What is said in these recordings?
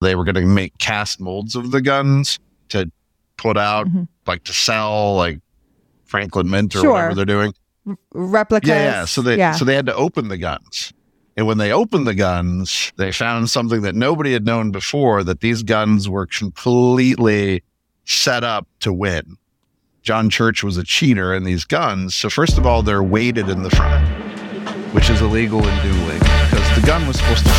They were going to make cast molds of the guns to put out, Mhm. like to sell, like Franklin Mint or Sure. whatever they're doing. Replicas. Yeah, yeah. So they yeah. so they had to open the guns. And when they opened the guns, they found something that nobody had known before that these guns were completely set up to win. John Church was a cheater in these guns. So first of all, they're weighted in the front, which is illegal in dueling because the gun was supposed to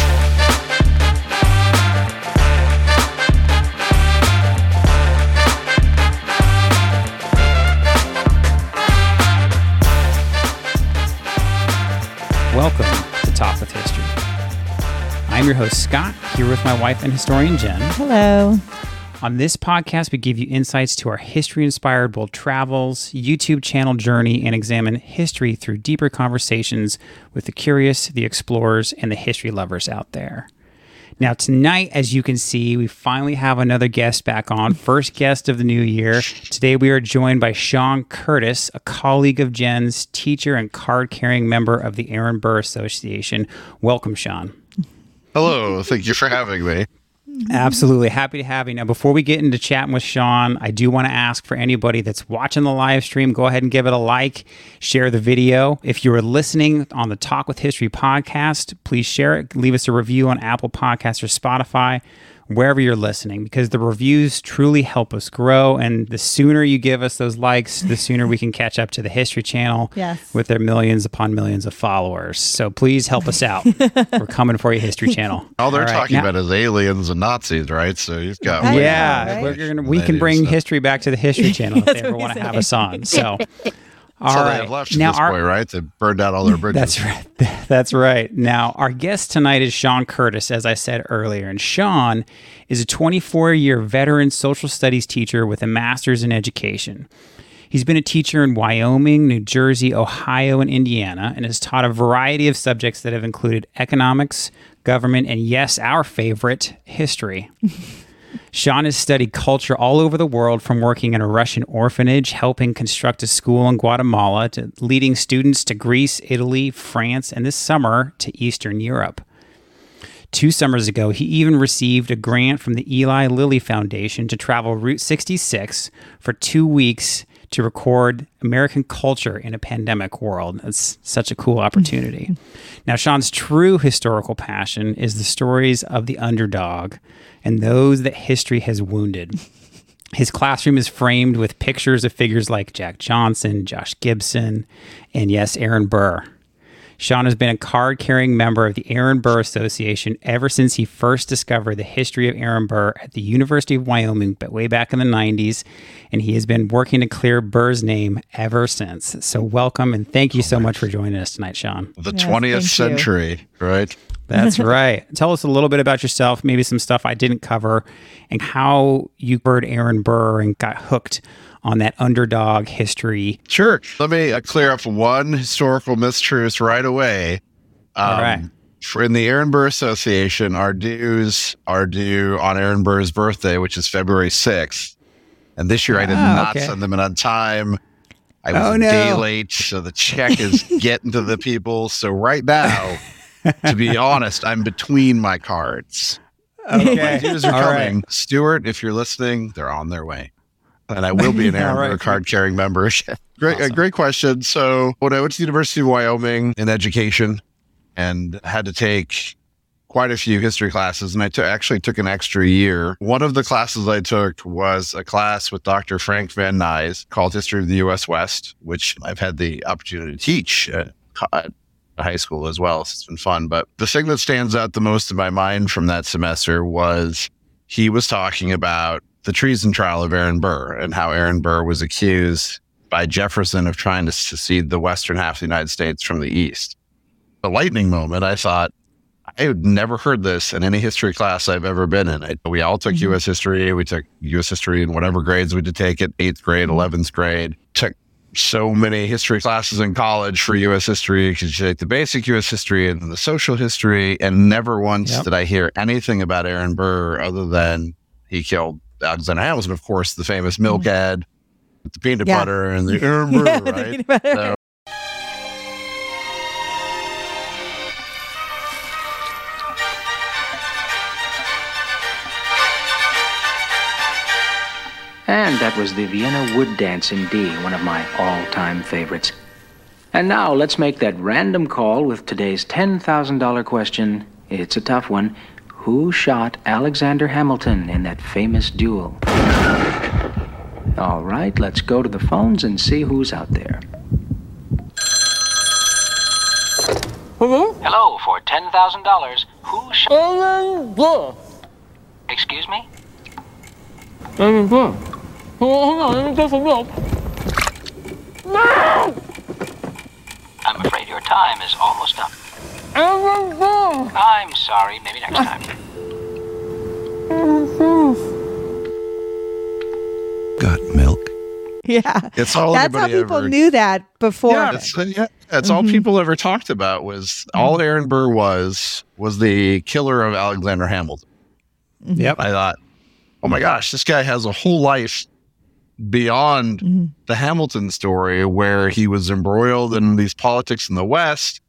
Welcome to Talk with History. I'm your host, Scott, here with my wife and historian, Jen. Hello. On this podcast, we give you insights to our history inspired world travels, YouTube channel journey, and examine history through deeper conversations with the curious, the explorers, and the history lovers out there. Now, tonight, as you can see, we finally have another guest back on, first guest of the new year. Today, we are joined by Sean Curtis, a colleague of Jen's, teacher and card carrying member of the Aaron Burr Association. Welcome, Sean. Hello, thank you for having me. Absolutely. Happy to have you. Now, before we get into chatting with Sean, I do want to ask for anybody that's watching the live stream, go ahead and give it a like, share the video. If you are listening on the Talk with History podcast, please share it. Leave us a review on Apple Podcasts or Spotify, wherever you're listening, because the reviews truly help us grow. And the sooner you give us those likes, the sooner we can catch up to the History Channel Yes. with their millions upon millions of followers. So please help us out. We're coming for you, History Channel. All they're right, talking now- about is aliens and Nazis, right? So you've got I know, yeah, right? we're gonna, we can bring history back to the History Channel if they ever want to have us on. So, That's all they right. have left at Now, this our, point, right? They burned out all their bridges. that's right. That's right. Now, our guest tonight is Sean Curtis, as I said earlier. And Sean is a 24 year veteran social studies teacher with a master's in education. He's been a teacher in Wyoming, New Jersey, Ohio, and Indiana, and has taught a variety of subjects that have included economics, government, and yes, our favorite, history. Sean has studied culture all over the world from working in a Russian orphanage, helping construct a school in Guatemala, to leading students to Greece, Italy, France, and this summer to Eastern Europe. Two summers ago, he even received a grant from the Eli Lilly Foundation to travel Route 66 for two weeks to record American culture in a pandemic world. It's such a cool opportunity. now, Sean's true historical passion is the stories of the underdog and those that history has wounded. His classroom is framed with pictures of figures like Jack Johnson, Josh Gibson, and yes, Aaron Burr. Sean has been a card carrying member of the Aaron Burr Association ever since he first discovered the history of Aaron Burr at the University of Wyoming, but way back in the 90s. And he has been working to clear Burr's name ever since. So, welcome and thank you so much for joining us tonight, Sean. the Yes, 20th thank you. century, right? That's right. Tell us a little bit about yourself, maybe some stuff I didn't cover, and how you heard Aaron Burr and got hooked on that underdog history. Sure. Let me uh, clear up one historical mistruth right away. Um, All right. For in the Aaron Burr Association, our dues are due on Aaron Burr's birthday, which is February 6th. And this year I did Ah, not okay. send them in on time. I was Oh, a no. day late, so the check is getting to the people. So right now, to be honest, I'm between my cards. My dues are All right. coming. Stuart, if you're listening, they're on their way. And I will be an Aaron right. Card carrying member. great, a Awesome. great question. So when I went to the University of Wyoming in education and had to take quite a few history classes, and I actually took an extra year. One of the classes I took was a class with Dr. Frank Van Nuys called History of the U.S. West, which I've had the opportunity to teach at high school as well. So it's been fun. But the thing that stands out the most in my mind from that semester was he was talking about the treason trial of Aaron Burr and how Aaron Burr was accused by Jefferson of trying to secede the western half of the United States from the east. The lightning moment, I thought, I had never heard this in any history class I've ever been in. I, we all took Mhm. U.S. history. We took U.S. history in whatever grades we to take it, eighth grade, 11th grade. Took so many history classes in college for U.S. history because you take the basic U.S. history and the social history. And never once Yep. did I hear anything about Aaron Burr other than he killed Alexander Hamilton, of course, the famous milk ad with the peanut Yeah. butter and the Aaron Burr, Yeah, right? So- And that was the Vienna Wood Dance in D, one of my all time favorites. And now let's make that random call with today's $10,000 question. It's a tough one. Who shot Alexander Hamilton in that famous duel? All right, let's go to the phones and see who's out there. Hello? Hello, for $10,000, who shot. Alan Burr. Excuse me? Alan Burr. Hold on, let me get some milk. No! I'm afraid your time is almost up. Alan Burr. I'm sorry, maybe next time. Got milk. Yeah. It's all That's how people ever- knew that before. Yeah, that's, yeah, that's all mm-hmm. people ever talked about was all Aaron Burr was was the killer of Alexander Hamilton. Mm-hmm. Yep. I thought, oh my gosh, this guy has a whole life beyond mm-hmm. the Hamilton story where he was embroiled in these politics in the West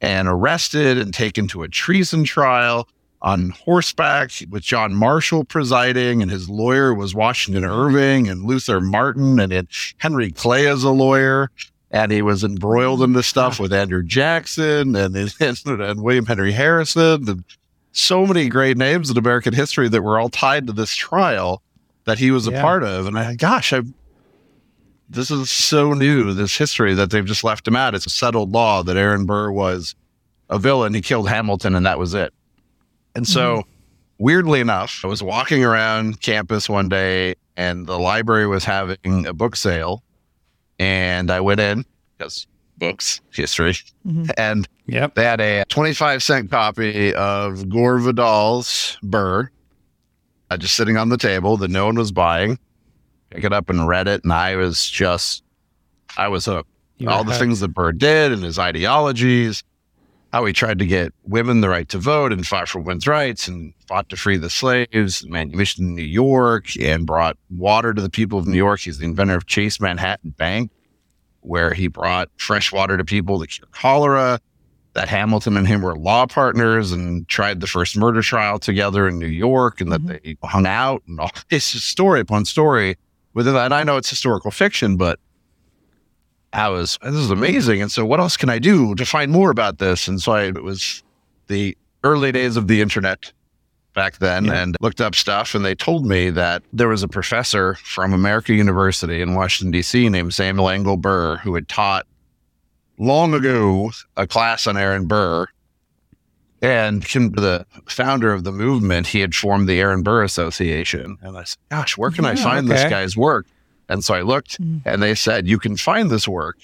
and arrested and taken to a treason trial on horseback with John Marshall presiding, and his lawyer was Washington Irving and Luther Martin, and it, Henry Clay as a lawyer. And he was embroiled in this stuff with Andrew Jackson and, and, and William Henry Harrison and so many great names in American history that were all tied to this trial that he was a Yeah. part of. And I, gosh, I, this is so new, this history that they've just left him out. It's a settled law that Aaron Burr was a villain. He killed Hamilton and that was it. And so, mm-hmm. weirdly enough, I was walking around campus one day and the library was having a book sale. And I went in because books, history, mm-hmm. and Yep. they had a 25 cent copy of Gore Vidal's Burr uh, just sitting on the table that no one was buying. Pick it up and read it, and I was just, I was hooked. All were the hooked. things that Burr did and his ideologies, how he tried to get women the right to vote and fought for women's rights and fought to free the slaves, manumission in New York, and brought water to the people of New York. He's the inventor of Chase Manhattan Bank, where he brought fresh water to people to cure cholera. That Hamilton and him were law partners and tried the first murder trial together in New York, and that mm-hmm. they hung out and all. It's just story upon story. Within that, I know it's historical fiction, but I was this is amazing. And so, what else can I do to find more about this? And so, I, it was the early days of the internet back then, Yeah. and looked up stuff. And they told me that there was a professor from America University in Washington D.C. named Samuel Engle Burr who had taught long ago a class on Aaron Burr. And him, the founder of the movement, he had formed the Aaron Burr Association. And I said, "Gosh, where can I Yeah, find this guy's work?" And so I looked, hmm. and they said, "You can find this work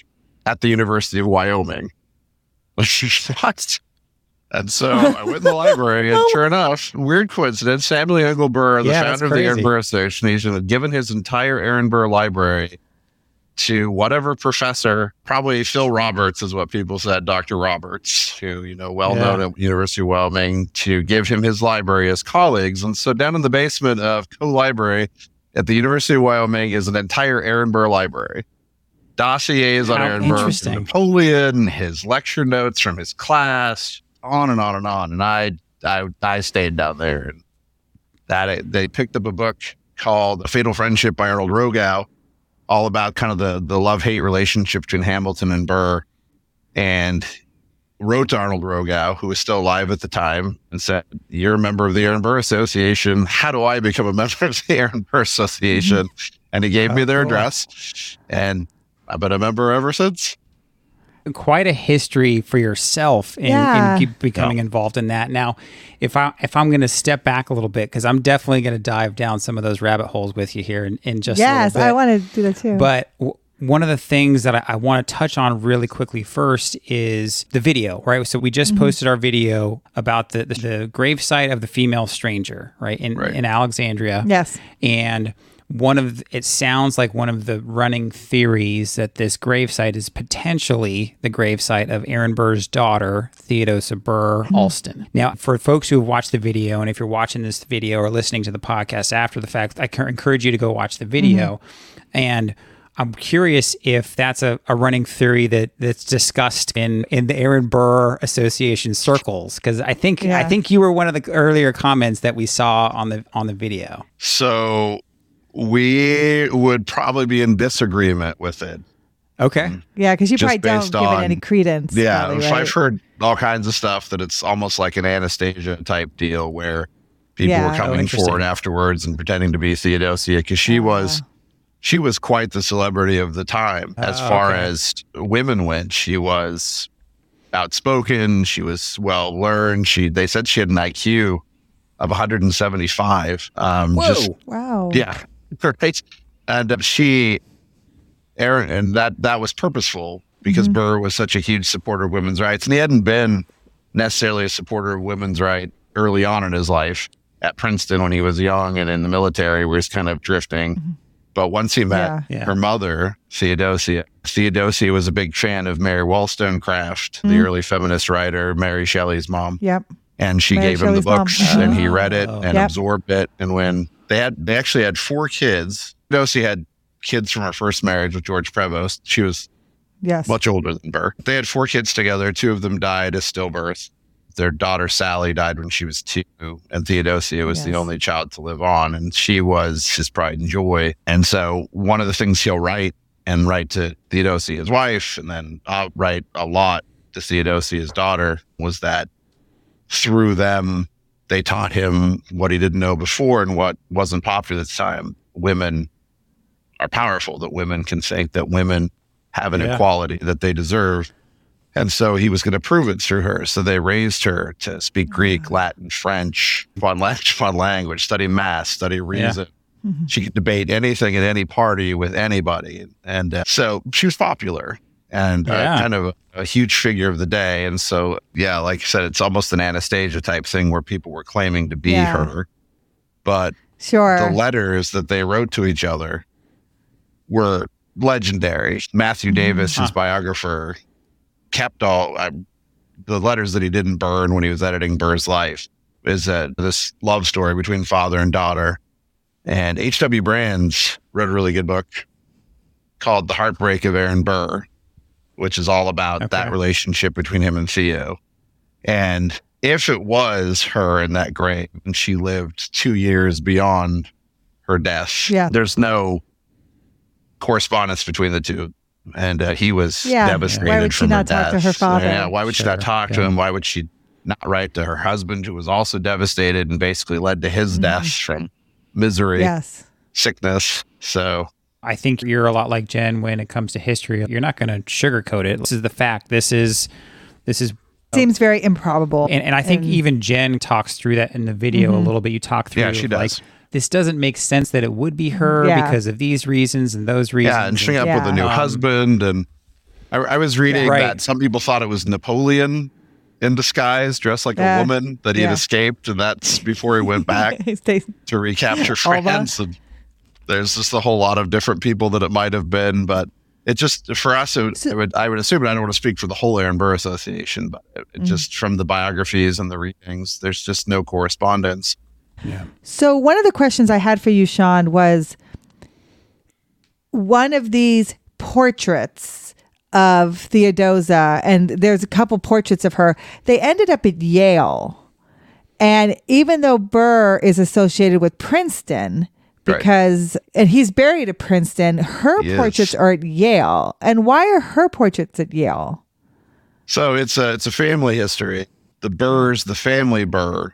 at the University of Wyoming." what? And so I went in the library, and sure enough, weird coincidence, Samuel Engle Burr, the Yeah, founder of the Aaron. Burr Association, had given his entire Aaron Burr library to whatever professor, probably Phil Roberts is what people said, Dr. Roberts, who, you know, well known Yeah. at University of Wyoming, to give him his library as colleagues. And so down in the basement of Coe Library at the University of Wyoming is an entire Aaron Burr library. Dossiers on How Aaron Burr. Napoleon, his lecture notes from his class, on and on and on. And I, I, I stayed down there, and that they picked up a book called "Fatal Friendship" by Arnold Rogow, all about kind of the the love hate relationship between Hamilton and Burr, and wrote to Arnold Rogow, who was still alive at the time, and said, "You're a member of the Aaron Burr Association. How do I become a member of the Aaron Burr Association?" And he gave me Oh, their cool. address, and I've been a member ever since. Quite a history for yourself in, Yeah. in keep becoming involved in that. Now, if I if I'm going to step back a little bit because I'm definitely going to dive down some of those rabbit holes with you here in, in just yes, a bit. I want to do that too. But w- one of the things that I, I want to touch on really quickly first is the video, right? So we just mm-hmm. posted our video about the, the, the gravesite of the female stranger, right, in, Right. in Alexandria. Yes. And one of the- it sounds like one of the running theories that this gravesite is potentially the gravesite of Aaron Burr's daughter, Theodosia Burr mm-hmm. Alston. Now, for folks who have watched the video, and if you're watching this video or listening to the podcast after the fact, I encourage you to go watch the video. Mm-hmm. And I'm curious if that's a, a running theory that that's discussed in in the Aaron Burr Association circles because I think I think you were one of the earlier comments that we saw on the on the video. So We would probably be in disagreement with it. Okay. Yeah, because you Just probably don't based give it any credence. Yeah, probably, right? I've heard all kinds of stuff that it's almost like an Anastasia type deal where people Yeah. were Oh, coming interesting. forward afterwards and pretending to be Theodosia because she Ah. was she was quite the celebrity of the time as Oh, far okay. as women went. She was outspoken. She was well learned. She they said she had an IQ of 175. Um, Whoa. just Wow. yeah, right. And uh, she, Aaron, and that that was purposeful because Mm-hmm. Burr was such a huge supporter of women's rights, and he hadn't been necessarily a supporter of women's right early on in his life at Princeton when he was young and in the military, where he's kind of drifting. But once he met Mm-hmm. Yeah. Yeah. her mother, Theodosia, Theodosia was a big fan of Mary Wollstonecraft, the Mm. early feminist writer, Mary Shelley's mom Yep. and she Mary gave him the Shelley's mom. books and he read it Oh. and Yep. absorbed it and when they had they actually had four kids. Dosie had kids from her first marriage with George Prevost. She was Yes. much older than Burr. They had four kids together. Two of them died as stillbirth their daughter Sally died when she was two and Theodosia was the only child to live on and she was his pride and joy. And so one of the things he'll write and write to Theodosia, his wife and then I'll write a lot to Theodosia's daughter was that through them, they taught him what he didn't know before and what wasn't popular at the time. Women are powerful, that women can think, that women have an Yeah. equality that they deserve. And so he was going to prove it through her. So they raised her to speak Greek, Latin, French, fun, la- fun language, study math, study reason. Mhm. She could debate anything at any party with anybody. And uh, so she was popular and uh, kind of a, a huge figure of the day. And so, yeah, like I said, it's almost an Anastasia type thing where people were claiming to be Yeah. her. But Sure. the letters that they wrote to each other were legendary. Matthew Davis, his Huh. biographer, kept all uh, the letters that he didn't burn when he was editing Burr's life. Is uh, this love story between father and daughter? And H.W. Brands wrote a really good book called "The Heartbreak of Aaron Burr," which is all about Okay. that relationship between him and Theo. And if it was her in that grave and she lived two years beyond her death, Yeah. there's no correspondence between the two. And uh, he was Yeah. devastated. Why would she from not talk to her father? Yeah, why would she not Sure. talk to him? Why would she not write to her husband, who was also devastated and basically led to his death from misery, Mm-hmm. yes. sickness? So I think you're a lot like Jen when it comes to history. You're not going to sugarcoat it. This is the fact. This is this is Seems very improbable. and, and I think And- even Jen talks through that in the video Mm-hmm. a little bit. You talk through Yeah, she like does. this doesn't make sense that it would be her Yeah. because of these reasons and those reasons. yeah, and showing up with a new Um, husband. And I, I was reading Right. that some people thought it was Napoleon in disguise, dressed like Yeah. a woman, that he had escaped, and that's before he went back to recapture Elba. France. And there's just a whole lot of different people that it might have been, but it just for us, it, So- it would I would assume, and I don't want to speak for the whole Aaron Burr Association, but it, Mm-hmm. just from the biographies and the readings, there's just no correspondence. Yeah. So one of the questions I had for you, Sean, was one of these portraits of Theodosia, and there's a couple portraits of her. They ended up at Yale, and even though Burr is associated with Princeton. Right. Because and he's buried at Princeton. Her He is. portraits are at Yale. And why are her portraits at Yale? So it's a it's a family history. The Burrs, the family Burr,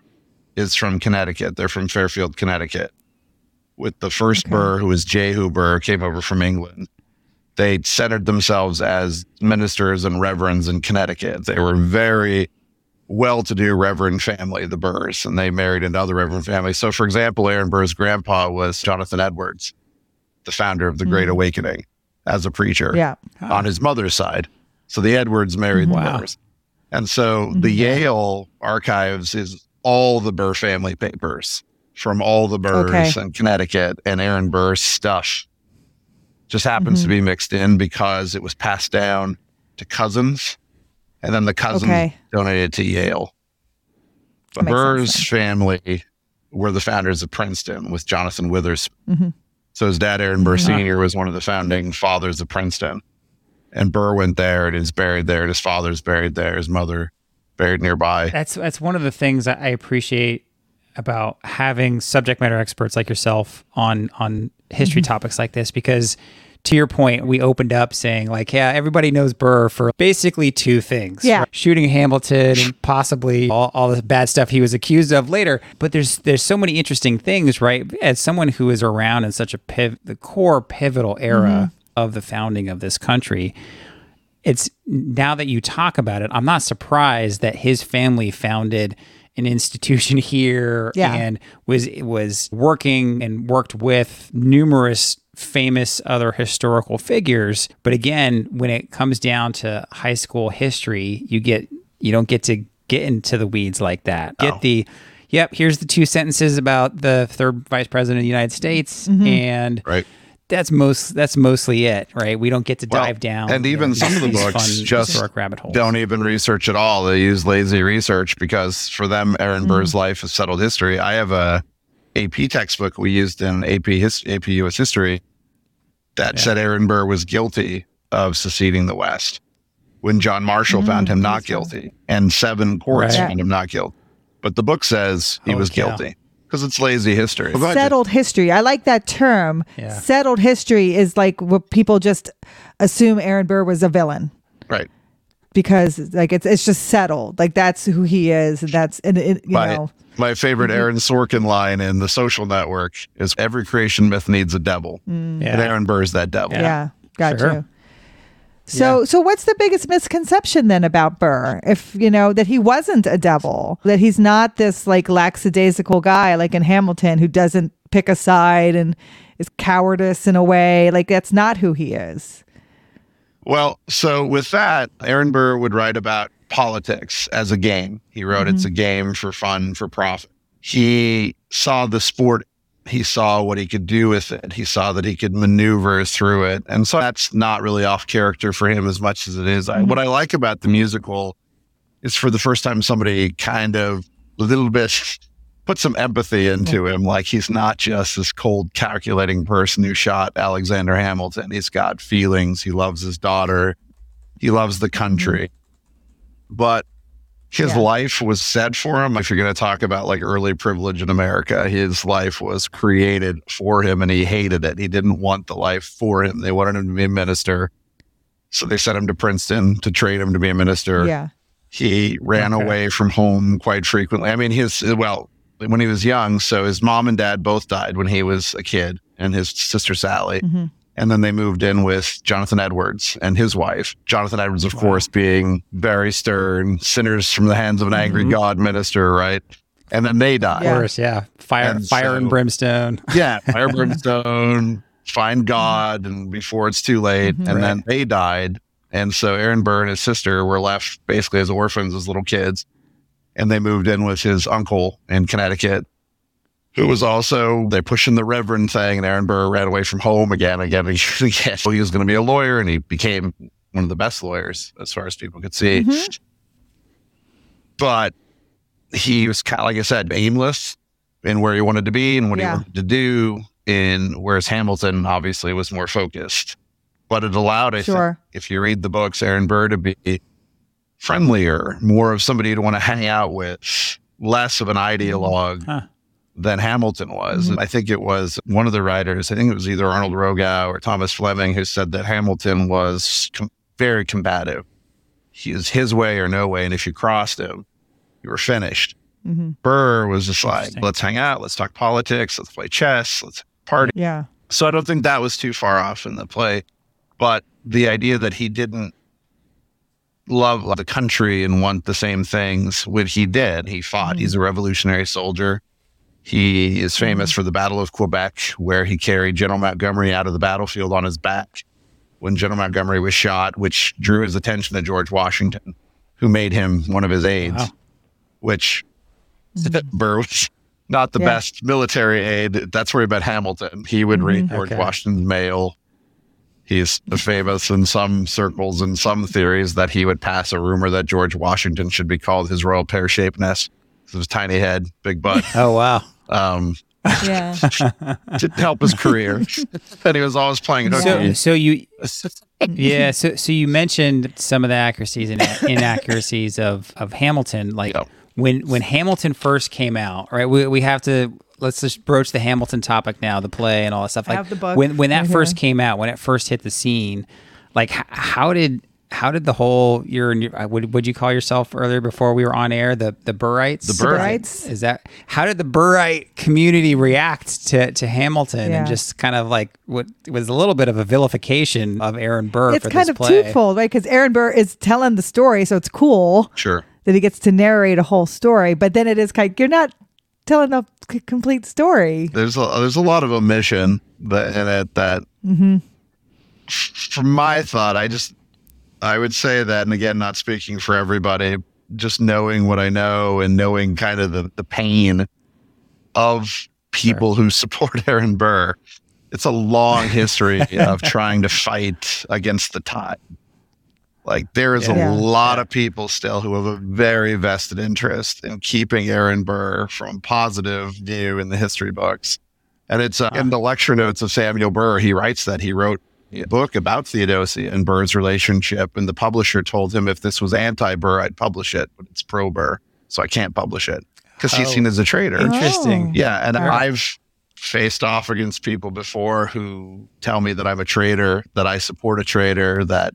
is from Connecticut. They're from Fairfield, Connecticut. With the first Burr, who was Jehu Burr, came over from England. They centered themselves as ministers and reverends in Connecticut. They were very well-to-do reverend family, the Burrs, and they married into other reverend families. So, for example, Aaron Burr's grandpa was Jonathan Edwards, the founder of the Great mm-hmm. Awakening, as a preacher Yeah. on his mother's side. So the Edwards married Wow. the Burrs. And so the mm-hmm. Yale archives is all the Burr family papers from all the Burrs Okay. in Connecticut and Aaron Burr's stuff. Just happens to mm-hmm. be mixed in because it was passed down to cousins. And then the cousins Okay. donated to Yale. The Burrs family were the founders of Princeton with Jonathan Withers. Mhm. So his dad, Aaron Burr Mhm. Sr., was one of the founding fathers of Princeton. And Burr went there and is buried there. And his father's buried there. His mother buried nearby. That's that's one of the things that I appreciate about having subject matter experts like yourself on on history topics like this because to your point, we opened up saying like, yeah, everybody knows Burr for basically two things. Yeah. Shooting Hamilton and possibly all, all the bad stuff he was accused of later. But there's there's so many interesting things, right? As someone who is around in such a piv- the core pivotal era mm-hmm. of the founding of this country, it's now that you talk about it, I'm not surprised that his family founded an institution here Yeah. and was was working and worked with numerous famous other historical figures. But again, when it comes down to high school history, you get you don't get to get into the weeds like that. Get the yep, here's the two sentences about the third vice president of the United States mm-hmm. and Right. that's most that's mostly it, right? We don't get to Well, dive down and even these- some of the books fun just historic rabbit holes. don't even research at all. They use lazy research because for them, Aaron mm-hmm. Burr's life is settled history. I have a AP textbook we used in AP his, AP US history that said Aaron Burr was guilty of seceding the West when John Marshall found mm-hmm. him not guilty and seven courts Right. found him not guilty. But the book says he Holy was cow. guilty because it's lazy history. Go settled history. I like that term. Yeah. Settled history is like what people just assume Aaron Burr was a villain Right. Because like it's it's just settled. Like that's who he is. And that's and it, you my, know my favorite mm-hmm. Aaron Sorkin line in The Social Network is every creation myth needs a devil. Mm. And Yeah. Aaron Burr's that devil. yeah, got Sure. you. So so what's the biggest misconception then about Burr? If you know that he wasn't a devil, that he's not this like lackadaisical guy like in Hamilton who doesn't pick a side and is cowardice in a way. Like that's not who he is. Well, so with that, Aaron Burr would write about politics as a game. He wrote it's a mm-hmm. game for fun, for profit. He saw the sport, he saw what he could do with it. He saw that he could maneuver through it. And so that's not really off character for him as much as it is. I, mm-hmm. what I like about the musical is for the first time somebody kind of a little bit put some empathy into him. Like he's not just this cold, calculating person who shot Alexander Hamilton. He's got feelings. He loves his daughter. He loves the country. Mm-hmm. But his Yeah. life was set for him. If you're going to talk about like early privilege in America, his life was created for him and he hated it. He didn't want the life for him. They wanted him to be a minister. So they sent him to Princeton to train him to be a minister. Yeah. He ran Okay. away from home quite frequently. I mean, his, well, when he was young, so his mom and dad both died when he was a kid and his sister Sally. Mm-hmm. And then they moved in with Jonathan Edwards and his wife. Jonathan Edwards, of course, being very stern, sinners from the hands of an angry mm-hmm. God minister, right? And then they died. Of course, yeah. Fire, And fire and brimstone. Yeah, fire brimstone, find God, and before it's too late. Mm-hmm. And then they died. And so Aaron Burr and his sister were left basically as orphans as little kids. And they moved in with his uncle in Connecticut, who was also, they're pushing the reverend thing. And Aaron Burr ran away from home again, again, and again. He was going to be a lawyer and he became one of the best lawyers as far as people could see. Mm-hmm. But he was kind of, like I said, aimless in where he wanted to be and what Yeah. he wanted to do. In whereas Hamilton obviously was more focused, but it allowed, I Sure. think, if you read the books, Aaron Burr to be friendlier, more of somebody to want to hang out with, less of an ideologue Huh. than Hamilton was. Mm-hmm. I think it was one of the writers, I think it was either Arnold Rogow or Thomas Fleming, who said that Hamilton was com- very combative. He was his way or no way. And if you crossed him, you were finished. Mm-hmm. Burr was just like, let's hang out, let's talk politics, let's play chess, let's party. Yeah. So I don't think that was too far off in the play. But the idea that he didn't love the country and want the same things, which he did. He fought. He's a mm-hmm. revolutionary soldier. He is famous mm-hmm. for the Battle of Quebec, where he carried General Montgomery out of the battlefield on his back when General Montgomery was shot, which drew his attention to George Washington, who made him one of his aides, Wow. which mm-hmm. Burr was not the Yeah. best military aide. That's where he met Hamilton. He would read George Okay. Washington's mail. He's famous in some circles and some theories that he would pass a rumor that George Washington should be called his royal pear shaped nest. His tiny head, big butt, Oh wow. um, Yeah. to help his career. and he was always playing So hooky. so you yeah so so you mentioned some of the accuracies and inaccuracies of of Hamilton like Yeah. When when Hamilton first came out, right? We we have to let's just broach the Hamilton topic now, the play and all that stuff. I Like have the book when when that right first came out, when it first hit the scene, like h- how did how did the whole your uh, would would you call yourself earlier before we were on air the the Burrites? The Burrites. Is that how did the Burrite community react to to Hamilton Yeah. and just kind of like what was a little bit of a vilification of Aaron Burr It's for kind this of play? twofold, right? Because Aaron Burr is telling the story, so it's cool Sure. That he gets to narrate a whole story. But then it is kind you're not telling a c- complete story. there's a there's a lot of omission that in it that f- from my thought i just i would say that and again not speaking for everybody just knowing what i know and knowing kind of the, the pain of people who support aaron burr it's a long history of trying to fight against the tide like there is Yeah. a lot of people still who have a very vested interest in keeping Aaron Burr from positive view in the history books. And it's uh, in the lecture notes of Samuel Burr, he writes that he wrote a book about Theodosia and Burr's relationship. And the publisher told him if this was anti Burr, I'd publish it, but it's pro Burr. So I can't publish it because he's Oh. seen as a traitor. Interesting. Oh. Yeah, and All right. I've faced off against people before who tell me that I'm a traitor, that I support a traitor, that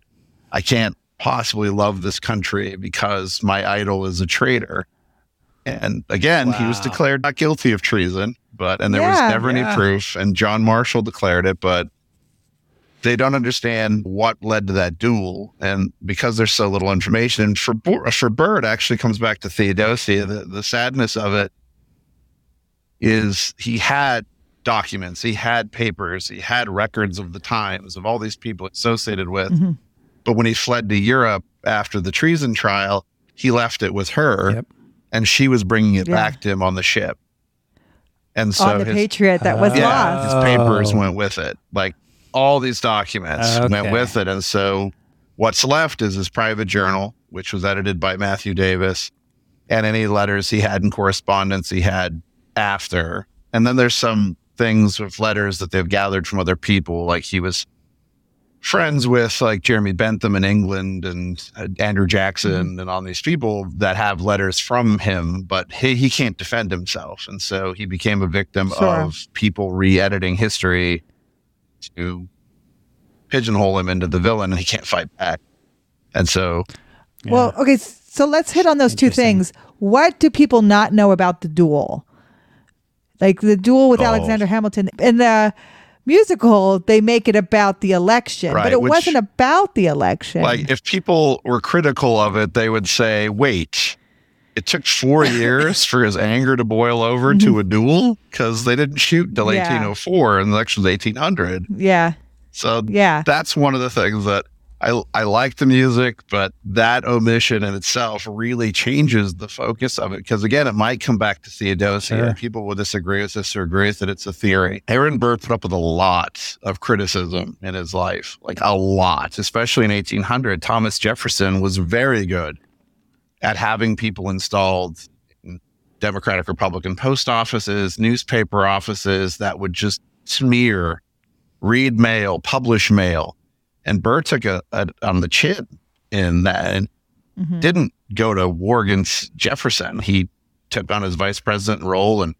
I can't possibly love this country because my idol is a traitor. And again, he was declared not guilty of treason, but and there Yeah. was never Yeah. any proof. And John Marshall declared it, but they don't understand what led to that duel, and because there's so little information. And for for it actually comes back to Theodosia. The, the sadness of it is he had documents, he had papers, he had records of the times of all these people associated with. Mhm. But when he fled to Europe after the treason trial, he left it with her, Yep. and she was bringing it Yeah. back to him on the ship. And so on the his, Patriot that was Yeah. lost. his papers Oh. went with it. Like all these documents Okay. went with it. And so what's left is his private journal, which was edited by Matthew Davis, and any letters he had in correspondence he had after. And then there's some things with letters that they've gathered from other people. Like he was friends with like Jeremy Bentham in England and uh, Andrew Jackson and all these people that have letters from him, but he, he can't defend himself. And so he became a victim Sure. of people re editing history to pigeonhole him into the villain and he can't fight back. And so Well, okay, so let's hit on those two things. What do people not know about the duel? Like the duel with Oh. Alexander Hamilton in the musical, they make it about the election, but it which- wasn't about the election. Like, if people were critical of it, they would say, wait, it took four years for his anger to boil over to a duel because they didn't shoot till Mm-hmm. Yeah. 1804 and the election was 1800. yeah, So yeah, that's one of the things that I, I like the music, but that omission in itself really changes the focus of it. Because again, it might come back to Theodosia. Sure. People will disagree with this or agree with it. It's a theory. Aaron Burr put up with a lot of criticism in his life, like a lot, especially in 1800. Thomas Jefferson was very good at having people installed in Democratic Republican post offices, newspaper offices that would just smear, read mail, publish mail. And Burr took a, a on the chin in that and Mhm. didn't go to war against Jefferson. He took on his vice president role and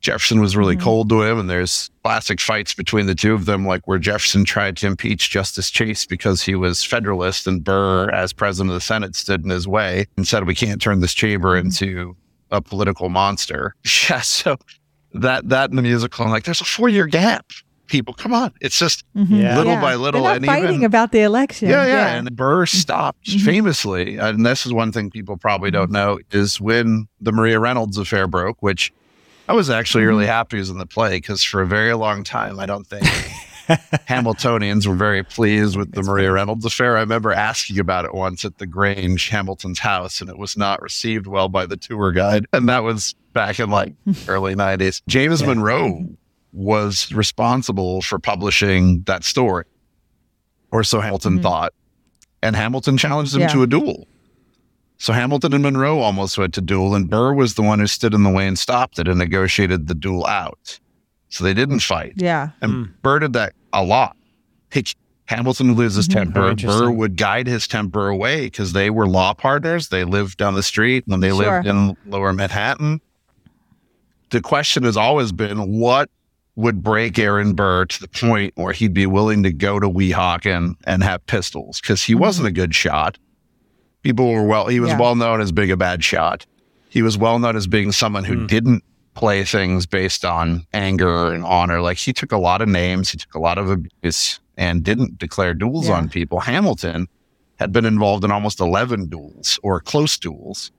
Jefferson was really Mhm. cold to him. And there's classic fights between the two of them, like where Jefferson tried to impeach Justice Chase because he was Federalist and Burr, as president of the Senate, stood in his way and said, we can't turn this chamber into a political monster. Yeah. So that, that in the musical, I'm like, there's a four year gap. People, come on. It's just Mhm. Yeah. little Yeah. by little. Not and fighting even, about the election. yeah, yeah, And Burr stopped Mhm. famously, and this is one thing people probably don't know, is when the Maria Reynolds affair broke, which I was actually really happy was in the play because for a very long time, I don't think Hamiltonians were very pleased with the Maria Reynolds affair. I remember asking about it once at the Grange, Hamilton's house, and it was not received well by the tour guide. And that was back in like early 90s. James Monroe was responsible for publishing that story, or so Hamilton Mhm. thought. And Hamilton challenged him Yeah. to a duel. So Hamilton and Monroe almost went to duel, and Burr was the one who stood in the way and stopped it and negotiated the duel out. So they didn't fight. yeah. And Burr did that a lot. He, Hamilton would lose his Mm-hmm. temper. Burr would guide his temper away because they were law partners. They lived down the street when they Sure. lived in lower Manhattan. The question has always been what would break Aaron Burr to the point where he'd be willing to go to Weehawken and have pistols because he wasn't a good shot. People were well, he was Mm-hmm. Yeah. well known as being a bad shot. He was well known as being someone who didn't play things based on anger and honor. Like he took a lot of names, he took a lot of abuse and didn't declare duels Yeah. on people. Hamilton had been involved in almost 11 duels or close duels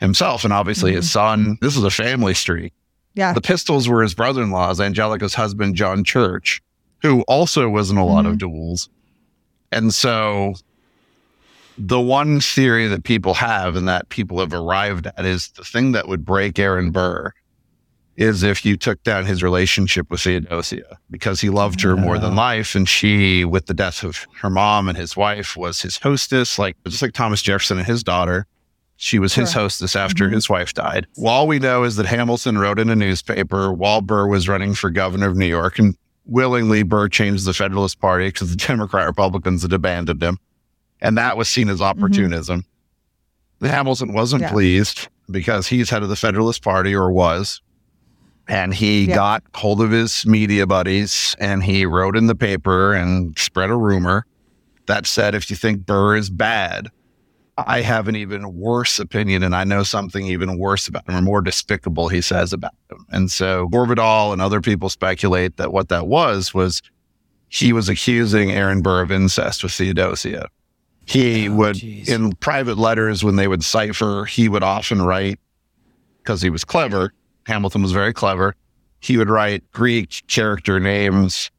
himself. And obviously his son, this is a family streak. Yeah. The Pistols were his brother in law's, Angelica's husband, John Church, who also was in a lot of mm-hmm. duels. And so the one theory that people have and that people have arrived at is the thing that would break Aaron Burr is if you took down his relationship with Theodosia because he loved her more than life. And she, with the death of her mom and his wife, was his hostess, like just like Thomas Jefferson and his daughter. She was his Sure. hostess after mm-hmm. his wife died. Well, all we know is that Hamilton wrote in a newspaper while Burr was running for governor of New York and willingly Burr changed the Federalist Party because the Democrat Republicans had abandoned him. And that was seen as mm-hmm. opportunism. Hamilton wasn't Yeah. pleased because he's head of the Federalist Party or was. And he Yeah. got hold of his media buddies and he wrote in the paper and spread a rumor that said, if you think Burr is bad, I have an even worse opinion and I know something even worse about him or more despicable, he says about him. And so Gore Vidal and other people speculate that what that was was he was accusing Aaron Burr of incest with Theodosia. He oh, would, geez. in private letters, when they would cipher, he would often write, because he was clever, Hamilton was very clever, he would write Greek character names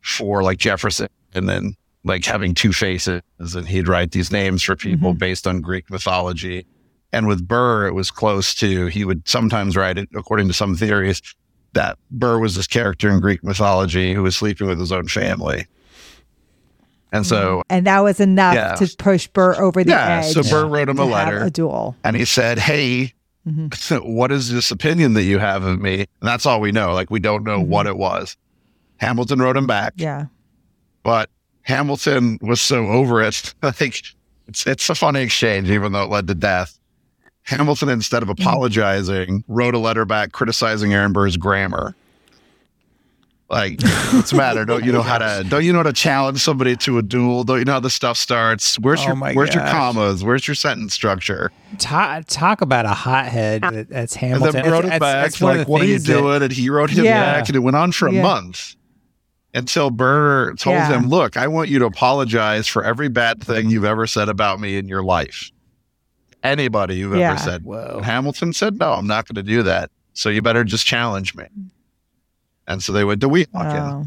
for like Jefferson and then like having two faces. And he'd write these names for people mm-hmm. based on Greek mythology. And with Burr, it was close to, he would sometimes write it, according to some theories, that Burr was this character in Greek mythology who was sleeping with his own family. And so, mm-hmm. and that was enough Yeah. to push Burr over the yeah, edge. so Burr wrote him a letter a duel. and he said, Hey, mm-hmm. what is this opinion that you have of me? And that's all we know. Like, we don't know what it was. Hamilton wrote him back, Yeah. but Hamilton was so over it. I think it's, it's a funny exchange, even though it led to death. Hamilton, instead of apologizing, wrote a letter back criticizing Aaron Burr's grammar. Like, what's the matter? Don't you know how to? Don't you know how to challenge somebody to a duel? Don't you know how this stuff starts? Where's Oh your my Where's your commas? Where's your sentence structure? talk, talk about a hothead. Ah. that- That's And Hamilton. then wrote That's- it back. that's one of like, what are you things that- doing? and he wrote him Yeah. back, and it went on for a Yeah. month until Burr told Yeah. him, "Look, I want you to apologize for every bad thing you've ever said about me in your life. Anybody you've Yeah. ever said." Whoa. Hamilton said, "No, I'm not going to do that. So you better just challenge me." And so they went to Weehawken. Oh.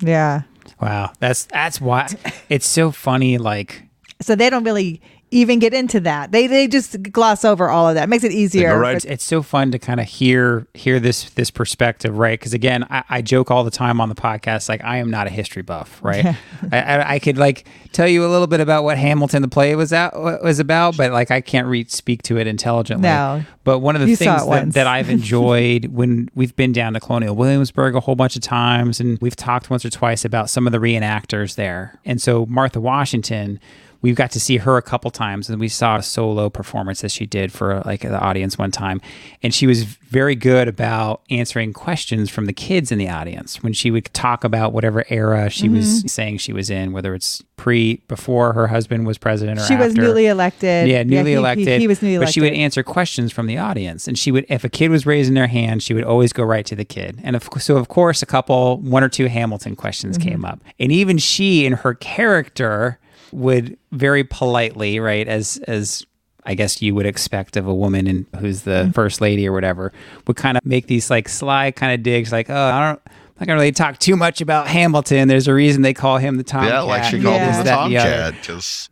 Yeah. Wow, that's that's why it's so funny. Like So they don't really even get into that. They they just gloss over all of that. Makes it easier. right it's, it's so fun to kind of hear hear this this perspective, right? Because again, I, I joke all the time on the podcast, like I am not a history buff, right? I, I, I could like tell you a little bit about what Hamilton the play was out was about, but like I can't read speak to it intelligently. No. But one of the You things that, that I've enjoyed when we've been down to Colonial Williamsburg a whole bunch of times, and we've talked once or twice about some of the reenactors there, and so Martha Washington we got to see her a couple times and we saw a solo performance that she did for like the audience one time and she was very good about answering questions from the kids in the audience when she would talk about whatever era she Mm-hmm. was saying she was in whether it's pre before her husband was president or after. she was newly elected. Yeah, newly he- he- elected. He, was newly but elected. she would answer questions from the audience, and she would, if a kid was raising their hand, she would always go right to the kid. And of, so, of course, a couple, one or two Hamilton questions Mm-hmm. came up, and even she, in her character, would very politely, right, as as I guess you would expect of a woman and who's the Mm-hmm. first lady or whatever, would kind of make these like sly kind of digs, like, oh, I don't. I'm not gonna really talk too much about Hamilton. There's a reason they call him the Tomcat. Yeah, like she called Yeah. him the That and the other. Tomcat because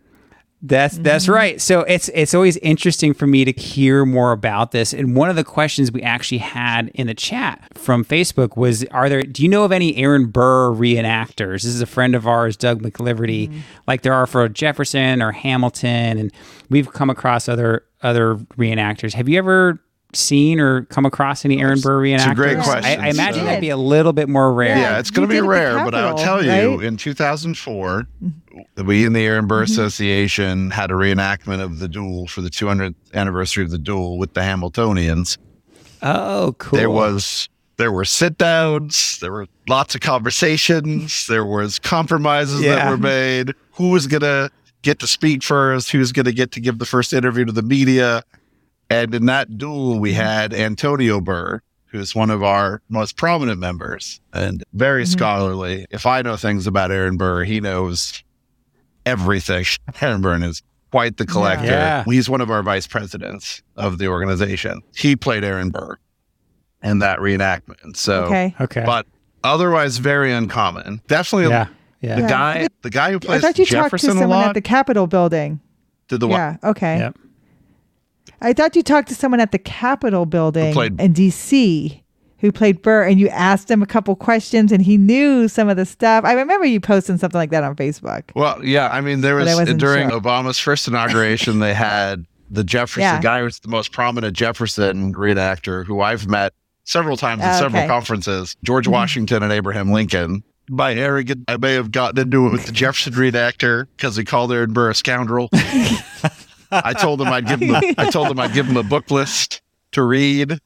That's that's Mm-hmm. right. So it's it's always interesting for me to hear more about this. And one of the questions we actually had in the chat from Facebook was, "Are there? Do you know of any Aaron Burr reenactors?" This is a friend of ours, Doug McLiverty, Mm-hmm. like there are for Jefferson or Hamilton, and we've come across other other reenactors. Have you ever seen or come across any Aaron Burr reenactors? it's a great I- question. I, imagine So- that'd be a little bit more rare. Yeah, it's going to be did it at the rare, but I'll tell you, right? in 2004, we in the Aaron Burr Mm-hmm. Association had a reenactment of the duel for the 200th anniversary of the duel with the Hamiltonians. Oh, cool. There was there were sit downs, there were lots of conversations, there was compromises that were made. Who was going to get to speak first? Who's going to get to give the first interview to the media? And in that duel, we mm-hmm. had Antonio Burr, who's one of our most prominent members and very mm-hmm. scholarly. If I know things about Aaron Burr, he knows everything. Aaron Burr is quite the collector. Yeah. He's one of our vice presidents of the organization. He played Aaron Burr in that reenactment. So, Okay. okay. but otherwise very uncommon. Definitely yeah, yeah. the Yeah. guy, the guy who played. I thought you talked to Jefferson a someone lot at the Capitol building. did the one. Yeah. Okay. Yep. I thought you talked to someone at the Capitol building played- in D.C. who played Burr, and you asked him a couple questions, and he knew some of the stuff. I remember you posting something like that on Facebook. Well, yeah, I mean, there was during sure. Obama's first inauguration, they had the Jefferson Yeah. the guy who's the most prominent Jefferson reenactor who I've met several times at Oh, several conferences, George Mhm. Washington and Abraham Lincoln. By arrogant, I may have gotten into it with the Jefferson reenactor because he called Aaron Burr a scoundrel. I told him I'd give him. A, I told him I'd give him a book list to read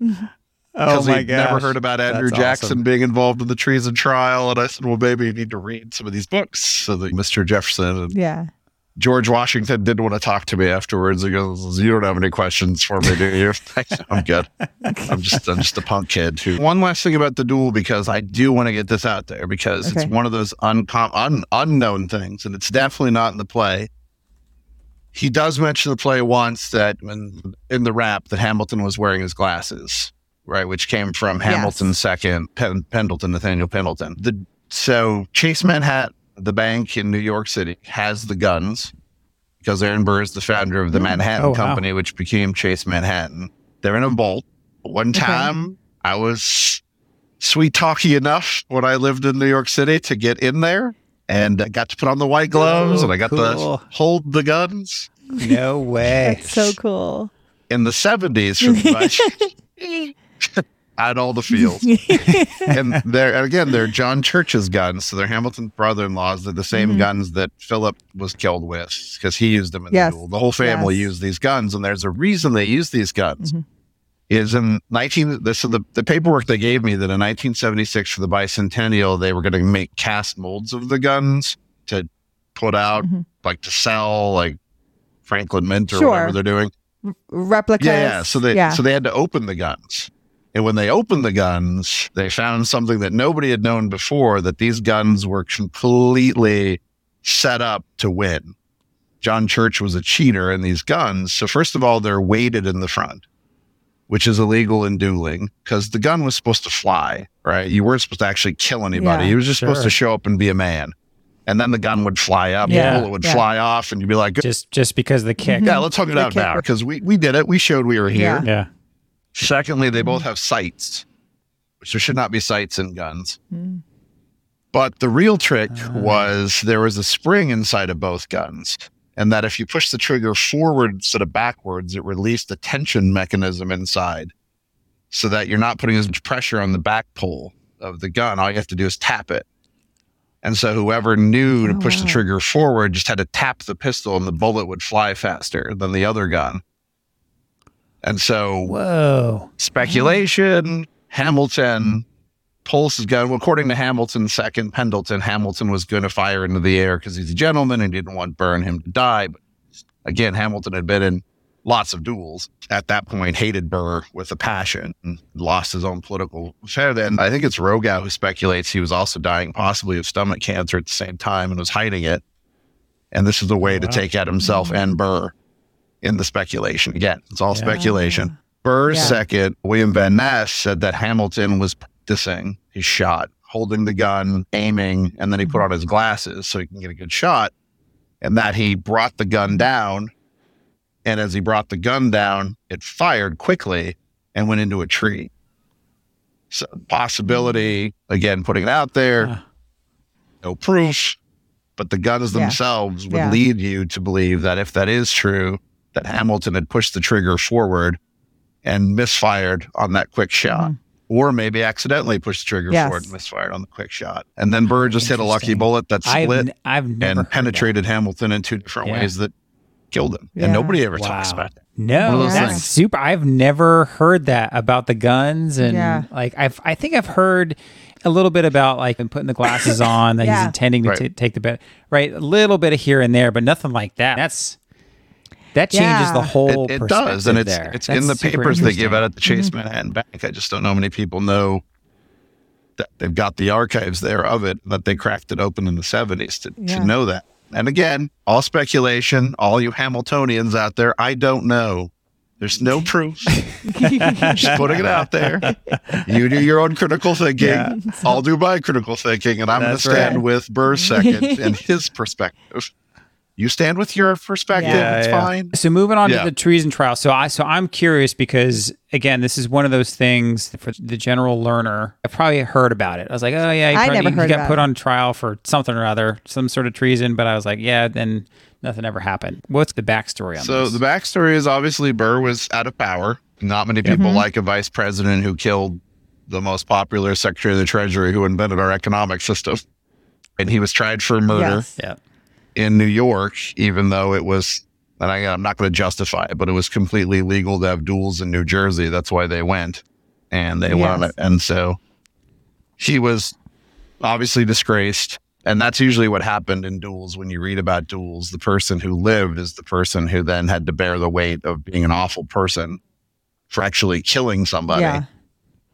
Oh because my he'd gosh. never heard about Andrew That's Jackson awesome. being involved in the treason trial. And I said, well, maybe you need to read some of these books. So that Mr. Jefferson and Yeah. George Washington didn't want to talk to me afterwards. He goes, "You don't have any questions for me, do you?" I'm good. I'm just, I'm just a punk kid. Who. One last thing about the duel, because I do want to get this out there, because Okay. it's one of those uncom- un- unknown things, and it's definitely not in the play. He does mention the play once that when in the rap that Hamilton was wearing his glasses, right, which came from Yes. Hamilton's second Pen- Pendleton, Nathaniel Pendleton. The so Chase Manhattan, the bank in New York City, has the guns because Aaron Burr is the founder of the mm. Manhattan Oh, wow. Company, which became Chase Manhattan. They're in a vault. One time, I was sweet talky enough when I lived in New York City to get in there. And I got to put on the white gloves Oh, and I got cool. to hold the guns No way. That's so cool. in the 70s from the at all the fields. and they're and again, they're John Church's guns. So they're Hamilton's brother-in-laws. They're the same Mhm. guns that Philip was killed with because he used them in Yes. the duel. The whole family Yes. used these guns, and there's a reason they use these guns. Mhm. Is in 19 this so the, the paperwork they gave me that in 1976 for the bicentennial they were going to make cast molds of the guns to put out Mhm. like to sell like Franklin Mint or Sure. whatever they're doing. Replicas. Yeah, yeah. So they yeah. so they had to open the guns. And when they opened the guns, they found something that nobody had known before that these guns were completely set up to win. John Church was a cheater in these guns. So first of all, they're weighted in the front, which is illegal in dueling because the gun was supposed to fly, right? You weren't supposed to actually kill anybody. Yeah, you were just supposed to show up and be a man. And then the gun would fly up, Yeah, the bullet would yeah. fly off, and you'd be like, just just because of the kick. yeah, let's hook it The out now because we, we did it. We showed we were here. Yeah. Yeah. Secondly, they both have sights, which there should not be sights in guns. Mm. But the real trick Ah. was there was a spring inside of both guns. And that if you push the trigger forward instead of backwards, it released a tension mechanism inside so that you're not putting as much pressure on the back pull of the gun. All you have to do is tap it. And so whoever knew to Oh, push the oh, trigger forward just had to tap the pistol and the bullet would fly faster than the other gun. And so Whoa. speculation. Hamilton pulls his gun. Well, according to Hamilton, second Pendleton, Hamilton was going to fire into the air because he's a gentleman and didn't want Burr and him to die. But again, Hamilton had been in lots of duels. At that point, hated Burr with a passion and lost his own political affair. Then I think it's Rogow who speculates he was also dying possibly of stomach cancer at the same time and was hiding it. And this is a way to take out himself mm-hmm. and Burr in the speculation. Again, it's all Yeah. speculation. Burr's Yeah. second, William Van Ness, said that Hamilton was practicing his shot, holding the gun, aiming, and then he put on his glasses so he can get a good shot. And that he brought the gun down. And as he brought the gun down, it fired quickly and went into a tree. So, possibility, again, putting it out there, Ah. no proof, but the guns Yeah. themselves would Yeah. lead you to believe that if that is true, that Hamilton had pushed the trigger forward and misfired on that quick shot. Or maybe accidentally pushed the trigger. Yes. for it and misfired on the quick shot. And then Burr just hit a lucky bullet that I've, split n- I've never heard and that. penetrated Hamilton in two different Yeah. ways that killed him. Yeah. And nobody ever Wow. talks about that. No, One of those that's things. super. I've never heard that about the guns, and Yeah. like I've, I think I've heard a little bit about like him putting the glasses on that he's intending to Right. ta- take the bet, right? A little bit of here and there, but nothing like that. That's that changes Yeah. the whole. It, it does, and it's there. it's That's in the papers they give out at the Chase Manhattan Bank. I just don't know how many people know that they've got the archives there of it that they cracked it open in the seventies to, Yeah. to know that. And again, all speculation. All you Hamiltonians out there, I don't know. There's no proof. Just putting it out there. You do your own critical thinking. Yeah. I'll do my critical thinking, and I'm going to stand right. with Burr's second and his perspective. You stand with your perspective. Yeah, it's yeah. fine. So moving on Yeah. to the treason trial. So I so I'm curious because again, this is one of those things for the general learner. I probably heard about it. I was like, oh yeah, he, I probably, never he heard got put it. on trial for something or other, some sort of treason. But I was like, yeah, then nothing ever happened. What's the backstory on So this? So the backstory is obviously Burr was out of power. Not many people Mm-hmm. like a vice president who killed the most popular secretary of the treasury who invented our economic system. And he was tried for murder Yes. yeah, in New York, even though it was, and I, I'm not going to justify it, but it was completely legal to have duels in New Jersey. That's why they went. And they Yes. it. And so he was obviously disgraced. And that's usually what happened in duels when you read about duels. The person who lived is the person who then had to bear the weight of being an awful person for actually killing somebody. Yeah.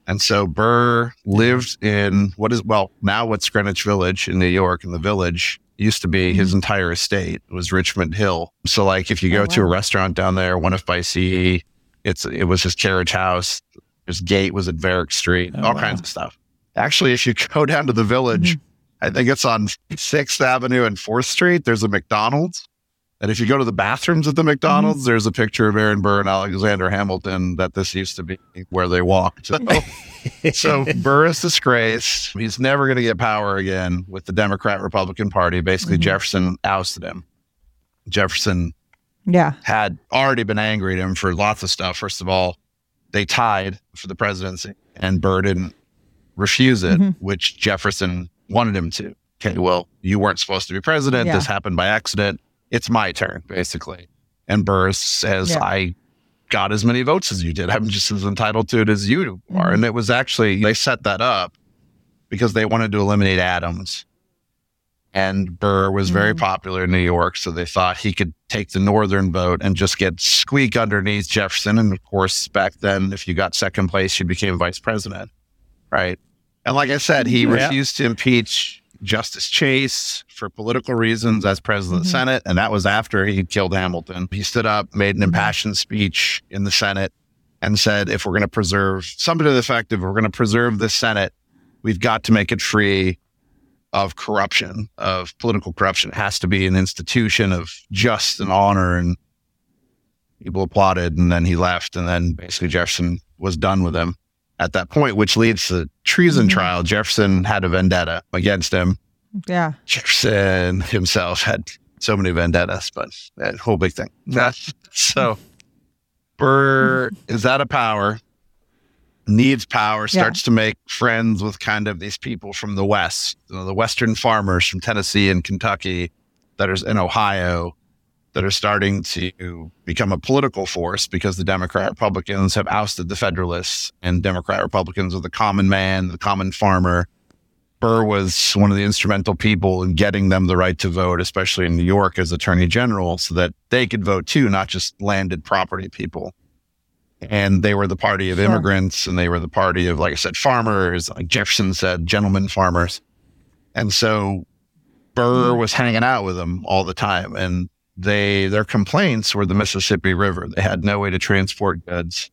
And so Burr lived in what is, well, now what's Greenwich Village in New York, in the village used to be his mm-hmm. entire estate. Was Richmond Hill. So, like, if you oh, go Oh, to a restaurant down there, one if by Sea, it's, it was his carriage house. His gate was at Varick Street, Oh, all wow. kinds of stuff. Actually, if you go down to the village, mm-hmm. I think it's on 6th Avenue and 4th Street, there's a McDonald's. And if you go to the bathrooms at the McDonald's, there's a picture of Aaron Burr and Alexander Hamilton that this used to be where they walked. So, so Burr is disgraced. He's never going to get power again with the Democrat Republican Party. Basically, Jefferson ousted him. Jefferson Yeah. had already been angry at him for lots of stuff. First of all, they tied for the presidency, and Burr didn't refuse it, Mhm. which Jefferson wanted him to. Okay, well, you weren't supposed to be president. Yeah. This happened by accident. It's my turn, basically. And Burr says, Yeah. I got as many votes as you did. I'm just as entitled to it as you are. Mhm. And it was actually, they set that up because they wanted to eliminate Adams. And Burr was very Mhm. popular in New York. So they thought he could take the northern vote and just get squeak underneath Jefferson. And of course, back then, if you got second place, you became vice president. Right. And like I said, he Yeah. refused to impeach Justice Chase for political reasons as president of the Mhm. Senate. And that was after he killed Hamilton. He stood up, made an impassioned speech in the Senate, and said, if we're going to preserve something to the effect of, we're going to preserve the Senate, we've got to make it free of corruption, of political corruption. It has to be an institution of just and honor. And people applauded. And then he left. And then basically Jefferson was done with him at that point, which leads to the treason Mhm. trial. Jefferson had a vendetta against him. Yeah. Jefferson himself had so many vendettas, but that whole big thing. so Burr is out of power, needs power, starts to make friends with kind of these people from the West, you know, the Western farmers from Tennessee and Kentucky that are in Ohio that are starting to become a political force because the Democrat Republicans have ousted the Federalists and Democrat Republicans are the common man, the common farmer. Burr was one of the instrumental people in getting them the right to vote, especially in New York as attorney general, so that they could vote too, not just landed property people. And they were the party of Sure. immigrants and they were the party of, like I said, farmers, like Jefferson said, gentlemen farmers. And so Burr mm-hmm. was hanging out with them all the time. And they, their complaints were the Mississippi River. They had no way to transport goods,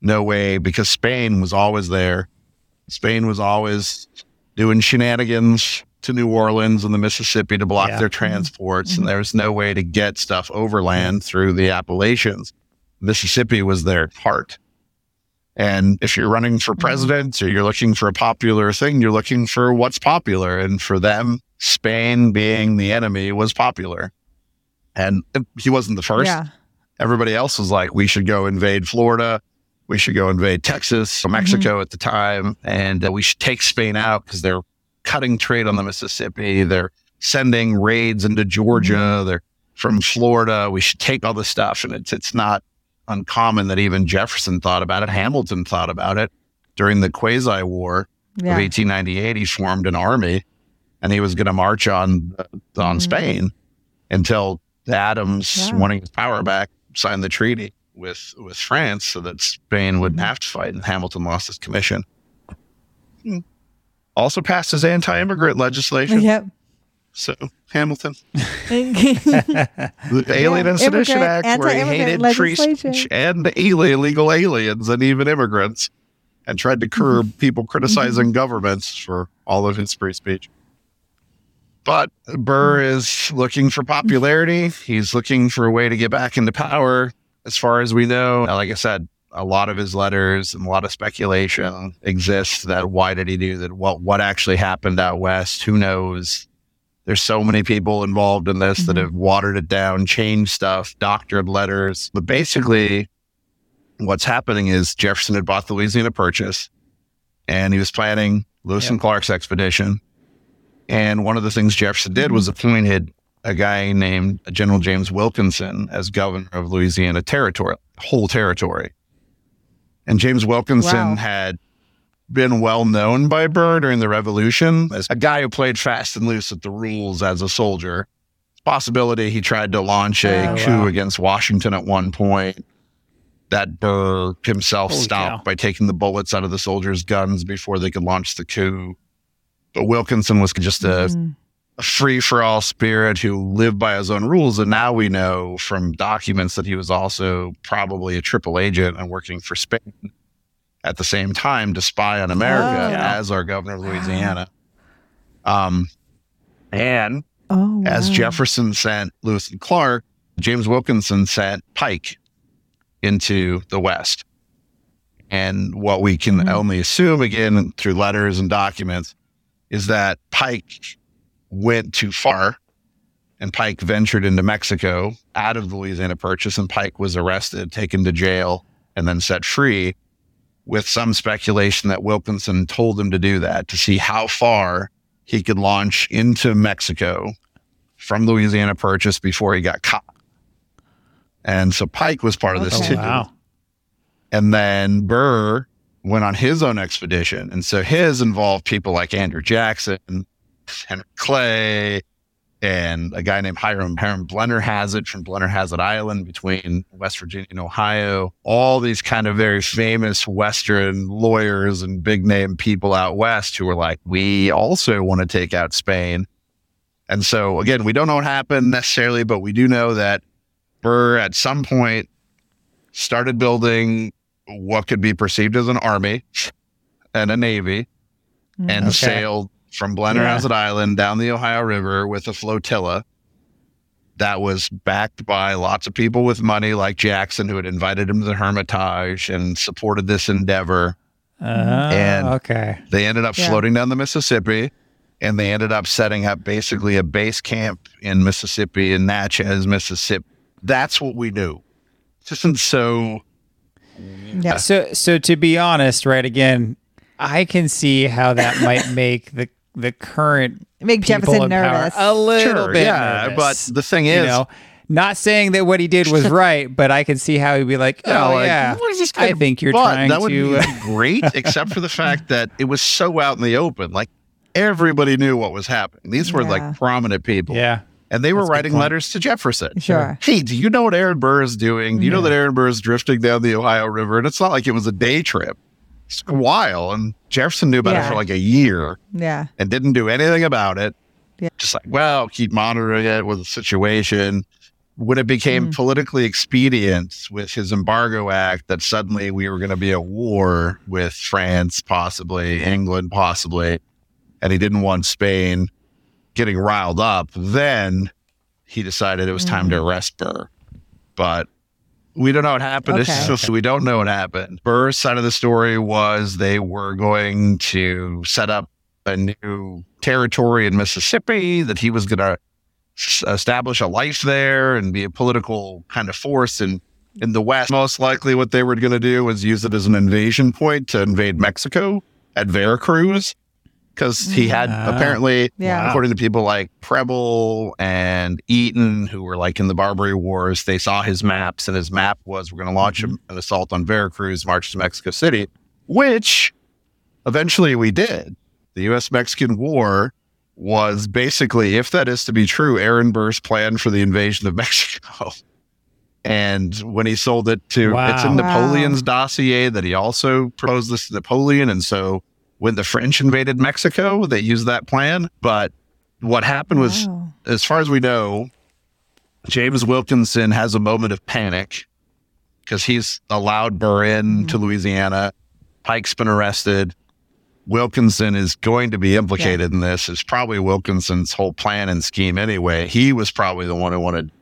no way, because Spain was always there. Spain was always doing shenanigans to New Orleans and the Mississippi to block Yeah. their transports. Mm-hmm. And there was no way to get stuff overland through the Appalachians. Mississippi was their heart. And if you're running for mm-hmm. president or you're looking for a popular thing, you're looking for what's popular. And for them, Spain being the enemy was popular. And he wasn't the first Yeah. everybody else was like, we should go invade Florida. we should go invade Texas or mm-hmm. Mexico at the time, and uh, we should take Spain out because they're cutting trade on the Mississippi. They're sending raids into Georgia. Mm-hmm. They're from Florida. We should take all this stuff, and it's it's not uncommon that even Jefferson thought about it. Hamilton thought about it during the Quasi War Yeah. of 1898. He formed an army, and he was going to march on uh, on mm-hmm. Spain until Adams, Yeah. wanting his power back, signed the treaty with with France so that Spain wouldn't have to fight, and Hamilton lost his commission. Hmm. Also passed his anti-immigrant legislation. Yep. So Hamilton, the Alien Yeah, and Sedition Act, where he hated trees legislation. and ille- illegal aliens and even immigrants, and tried to curb people criticizing governments for all of his free speech. But Burr is looking for popularity. He's looking for a way to get back into power. As far as we know, like I said, a lot of his letters and a lot of speculation exists that why did he do that? What what actually happened out west? Who knows? There's so many people involved in this that Mhm. have watered it down, changed stuff, doctored letters. But basically, what's happening is Jefferson had bought the Louisiana Purchase and he was planning Lewis and Clark's expedition. And one of the things Jefferson did was mm-hmm. appointed a guy named General James Wilkinson as governor of Louisiana Territory, whole territory. And James Wilkinson Wow. had been well known by Burr during the Revolution as a guy who played fast and loose with the rules as a soldier. Possibility he tried to launch a Oh, coup wow. against Washington at one point. That Burr himself Holy stopped cow. by taking the bullets out of the soldiers' guns before they could launch the coup. But Wilkinson was just a, Mm. a free for all spirit who lived by his own rules. And now we know from documents that he was also probably a triple agent and working for Spain at the same time to spy on America Oh. Yeah. as our governor of Louisiana. Um, and Oh, as wow. Jefferson sent Lewis and Clark, James Wilkinson sent Pike into the West. And what we can Mhm. only assume, again, through letters and documents, is that Pike went too far and Pike ventured into Mexico out of the Louisiana Purchase, and Pike was arrested, taken to jail, and then set free. With some speculation that Wilkinson told him to do that to see how far he could launch into Mexico from Louisiana Purchase before he got caught. And so Pike was part of this Okay. too. Wow. And then Burr went on his own expedition. And so his involved people like Andrew Jackson, Henry Clay, and a guy named Hiram, Hiram Blennerhassett from Blennerhassett Island between West Virginia and Ohio. All these kind of very famous Western lawyers and big name people out West who were like, we also want to take out Spain. And so again, we don't know what happened necessarily, but we do know that Burr at some point started building what could be perceived as an army and a navy Mm. and Okay. sailed from Blennerhassett Island down the Ohio River with a flotilla that was backed by lots of people with money like Jackson who had invited him to the Hermitage and supported this endeavor. Uh, And- okay. They ended up Yeah. floating down the Mississippi and they ended up setting up basically a base camp in Mississippi in Natchez, Mississippi. That's what we knew. And so Yeah. So, so to be honest, right again, I can see how that might make the the current Make Jefferson nervous. a little Sure, bit. yeah, nervous. but the thing you is- know, not saying that what he did was right, but I can see how he'd be like, oh, Yeah, oh like, yeah, what is this guy- I think you're But trying that would to. be uh, great, except for the fact that it was so out in the open. Like everybody knew what was happening. These were Yeah. like prominent people. yeah, And they were That's writing letters to Jefferson. Sure. Hey, do you know what Aaron Burr is doing? Do you know that Aaron Burr is drifting down the Ohio River? And it's not like it was a day trip. It's a while. And Jefferson knew about it for like a year Yeah. and didn't do anything about it. Yeah. Just like, well, keep monitoring it with the situation. When it became Mm. politically expedient with his embargo act that suddenly we were going to be at war with France, possibly England, possibly, and he didn't want Spain getting riled up, then he decided it was time to mm. arrest Burr. But we don't know what happened. Okay. just- we don't know what happened. Burr's side of the story was they were going to set up a new territory in Mississippi, that he was going to establish a life there and be a political kind of force in In the West, most likely what they were going to do was use it as an invasion point to invade Mexico at Veracruz. Because he had ah. apparently, Yeah. according to people like Preble and Eaton, who were like in the Barbary Wars, they saw his maps, and his map was we're going to launch mm-hmm. an assault on Veracruz, march to Mexico City, which eventually we did. The U.S. Mexican War was basically, if that is to be true, Aaron Burr's plan for the invasion of Mexico. And when he sold it to, it's in Wow. Napoleon's dossier that he also proposed this to Napoleon. And so when the French invaded Mexico, they used that plan. But what happened was, Wow. as far as we know, James Wilkinson has a moment of panic because he's allowed Burr in mm-hmm. to Louisiana. Pike's been arrested. Wilkinson is going to be implicated in this. It's probably Wilkinson's whole plan and scheme anyway. He was probably the one who wanted to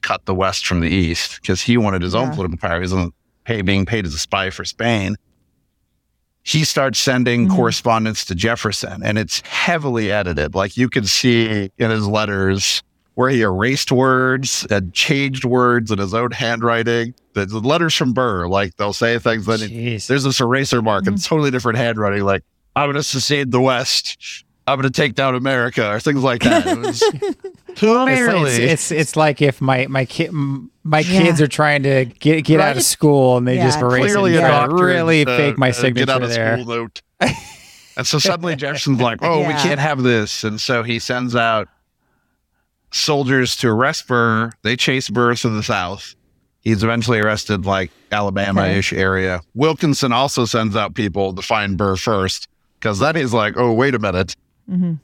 cut the West from the East because he wanted his own political power. He was on- pay, being paid as a spy for Spain. He starts sending Mhm. correspondence to Jefferson, and it's heavily edited. Like you can see in his letters where he erased words and changed words in his own handwriting. The, the letters from Burr, like they'll say things that Jeez. there's this eraser mark and totally different handwriting. Like I'm going to secede the West. I'm going to take down America or things like that. It was clearly it's, it's it's like if my my kid my Yeah. kids are trying to get get out of school and they Yeah, just erase clearly and a try to doctor really uh, fake my uh, signature get out of there. school note. and so suddenly Jefferson's like, "Oh, we can't have this," and so he sends out soldiers to arrest Burr. They chase Burr to the south. He's eventually arrested, like Alabama-ish area. Wilkinson also sends out people to find Burr first, because then he's like, "Oh, wait a minute." Mhm.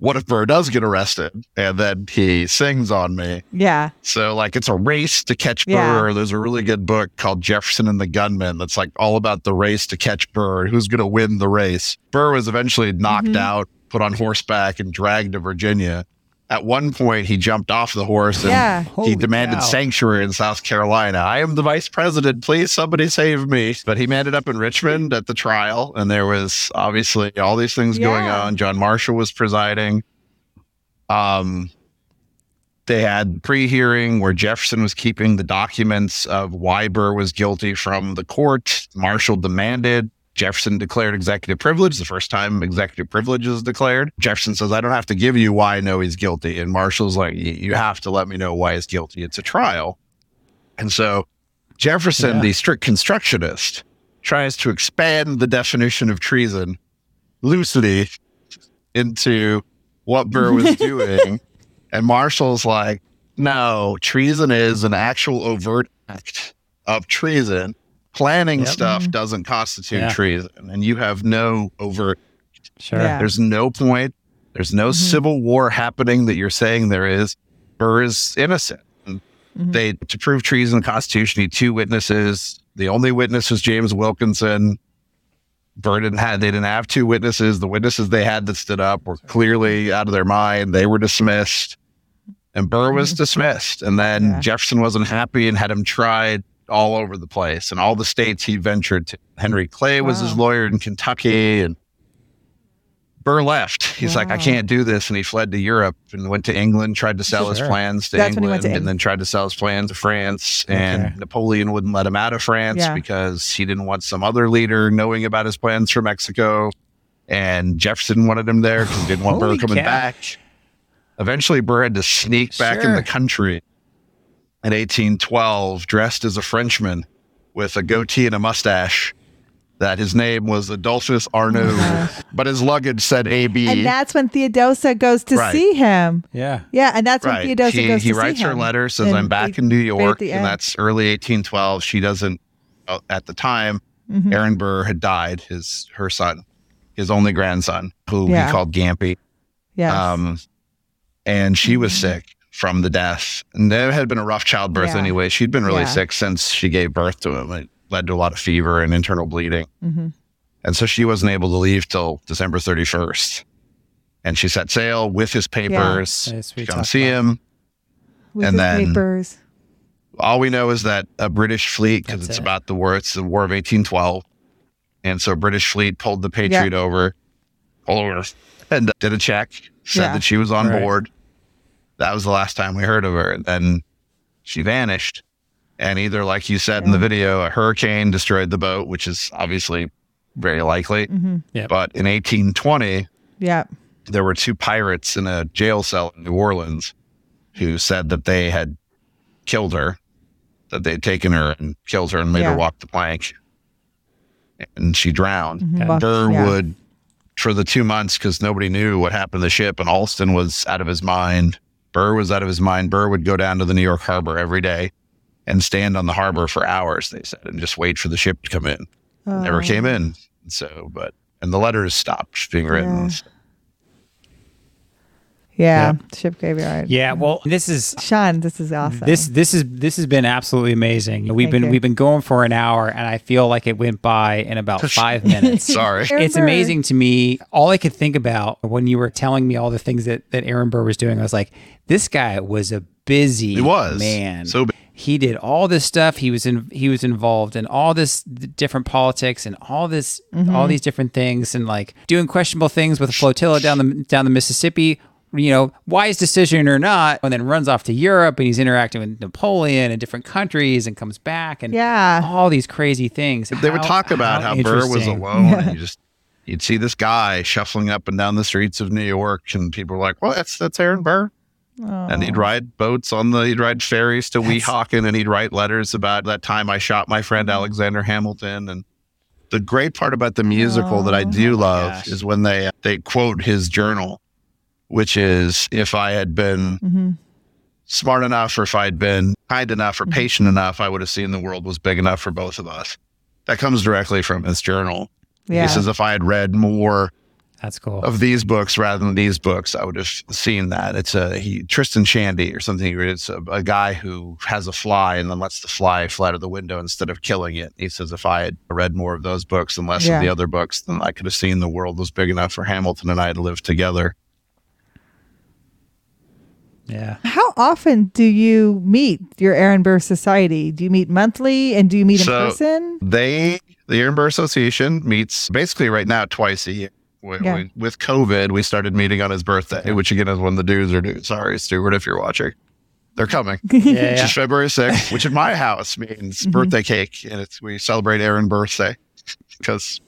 What if Burr does get arrested and then he sings on me? Yeah. So like it's a race to catch Yeah. Burr. There's a really good book called Jefferson and the Gunman that's like all about the race to catch Burr. Who's going to win the race? Burr was eventually knocked Mhm. out, put on horseback, and dragged to Virginia. At one point, he jumped off the horse and Yeah. he demanded cow. sanctuary in South Carolina. I am the vice president. Please, somebody save me. But he ended up in Richmond at the trial, and there was obviously all these things going on. John Marshall was presiding. Um, they had pre-hearing where Jefferson was keeping the documents of why Burr was guilty from the court. Marshall demanded. Jefferson declared executive privilege, the first time executive privilege is declared. Jefferson says, I don't have to give you why I know he's guilty. And Marshall's like, you have to let me know why he's guilty. It's a trial. And so Jefferson, Yeah. the strict constructionist, tries to expand the definition of treason loosely into what Burr was doing. and Marshall's like, no, treason is an actual overt act of treason. Planning Yep. stuff mm-hmm. doesn't constitute Yeah. treason. And you have no overt Sure. Yeah. there's no point. There's no mm-hmm. civil war happening that you're saying there is. Burr is innocent. And Mhm. They to prove treason in the Constitution need two witnesses. The only witness was James Wilkinson. Burr didn't have they didn't have two witnesses. The witnesses they had that stood up were clearly out of their mind. They were dismissed. And Burr was mm-hmm. dismissed. And then Yeah. Jefferson wasn't happy and had him tried all over the place and all the states he ventured to. Henry Clay was his lawyer in Kentucky and Burr left. He's like, I can't do this. And he fled to Europe and went to England, tried to sell his plans to That's when he went England, to and Eng- then tried to sell his plans to France. And Okay. Napoleon wouldn't let him out of France Yeah. because he didn't want some other leader knowing about his plans for Mexico. And Jefferson wanted him there because he didn't want Burr coming cow. back. Eventually, Burr had to sneak back in the country in 1812, dressed as a Frenchman with a goatee and a mustache. That his name was Adolphus Arnaud, but his luggage said AB. And that's when Theodosia goes to Right. see him. Yeah. Yeah, and that's when right. Theodosia He, goes he to writes her letter, says, And I'm back they- in New York. at And that's early 1812. She doesn't, uh, at the time, Mhm. Aaron Burr had died, his her son, his only grandson, who Yeah. he called Gampy. Yes. Um, and she was Mhm. sick from the death. And there had been a rough childbirth Yeah. anyway. She'd been really Yeah. sick since she gave birth to him. It led to a lot of fever and internal bleeding. Mhm. And so she wasn't able to leave till December 31st. And she set sail with his papers Yes, we to come talked see about him. With and his then- papers. All we know is that a British fleet, because it's it. about the war, it's the War of 1812. And so a British fleet pulled the Patriot over, pulled over, and did a check, said Yeah. that she was on Right. board. That was the last time we heard of her. And then she vanished. And either, like you said in the video, a hurricane destroyed the boat, which is obviously very likely. Yep. But in 1820, Yeah. there were two pirates in a jail cell in New Orleans who said that they had killed her, that they'd taken her and killed her and made Yeah. her walk the plank. And she drowned. Mhm. And Burr yeah. would, for the two months, because nobody knew what happened to the ship, and Alston was out of his mind. Burr was out of his mind. Burr would go down to the New York harbor every day and stand on the harbor for hours, they said, and just wait for the ship to come in. Never Oh. came in. So, but, and the letters stopped being written. Yeah. Yeah. Yeah. Ship graveyard. Yeah, well, this is Sean, this is awesome. this this is this has been absolutely amazing. We've Thank been you. we've been going for an hour, and I feel like it went by in about five minutes. Sorry. Aaron it's Burr. amazing to me. All I could think about when you were telling me all the things that that Aaron Burr was doing, I was like, this guy was a busy He was. man. So bu- he did all this stuff. He was in he was involved in all this different politics and all this Mm-hmm. all these different things and like doing questionable things with a flotilla down the down the Mississippi. You know, wise decision or not, and then runs off to Europe and he's interacting with Napoleon and different countries and comes back and Yeah. all these crazy things. they would talk about how, Burr was interesting. alone and you just you'd see this guy shuffling up and down the streets of New York and people were like, Well, that's that's Aaron Burr. And he'd ride boats on the he'd ride ferries to Weehawken and he'd write letters about that time I shot my friend Alexander Hamilton and the great part about the musical that I do love is when they they quote his journal, which is if I had been Mm-hmm. smart enough or if I'd been kind enough or patient enough, I would have seen the world was big enough for both of us. That comes directly from his journal. Yeah. He says, if I had read more That's cool. of these books rather than these books, I would have seen that. It's a he Tristram Shandy or something. It's a, uh, a guy who has a fly and then lets the fly fly out of the window instead of killing it. He says, if I had read more of those books and less Yeah. of the other books, then I could have seen the world was big enough for Hamilton and I to live together. yeah. How often do you meet your Aaron Burr Society? Do you meet monthly and do you meet in person? They, the Aaron Burr Association, meets basically right now twice a year. We, Yeah. we, with COVID, we started meeting on his birthday, which again is when the dudes are due. Sorry, Stuart, if you're watching. They're coming. Yeah, Which yeah. is February 6th, which in my house means Mm-hmm. birthday cake. And it's we celebrate Aaron's birthday because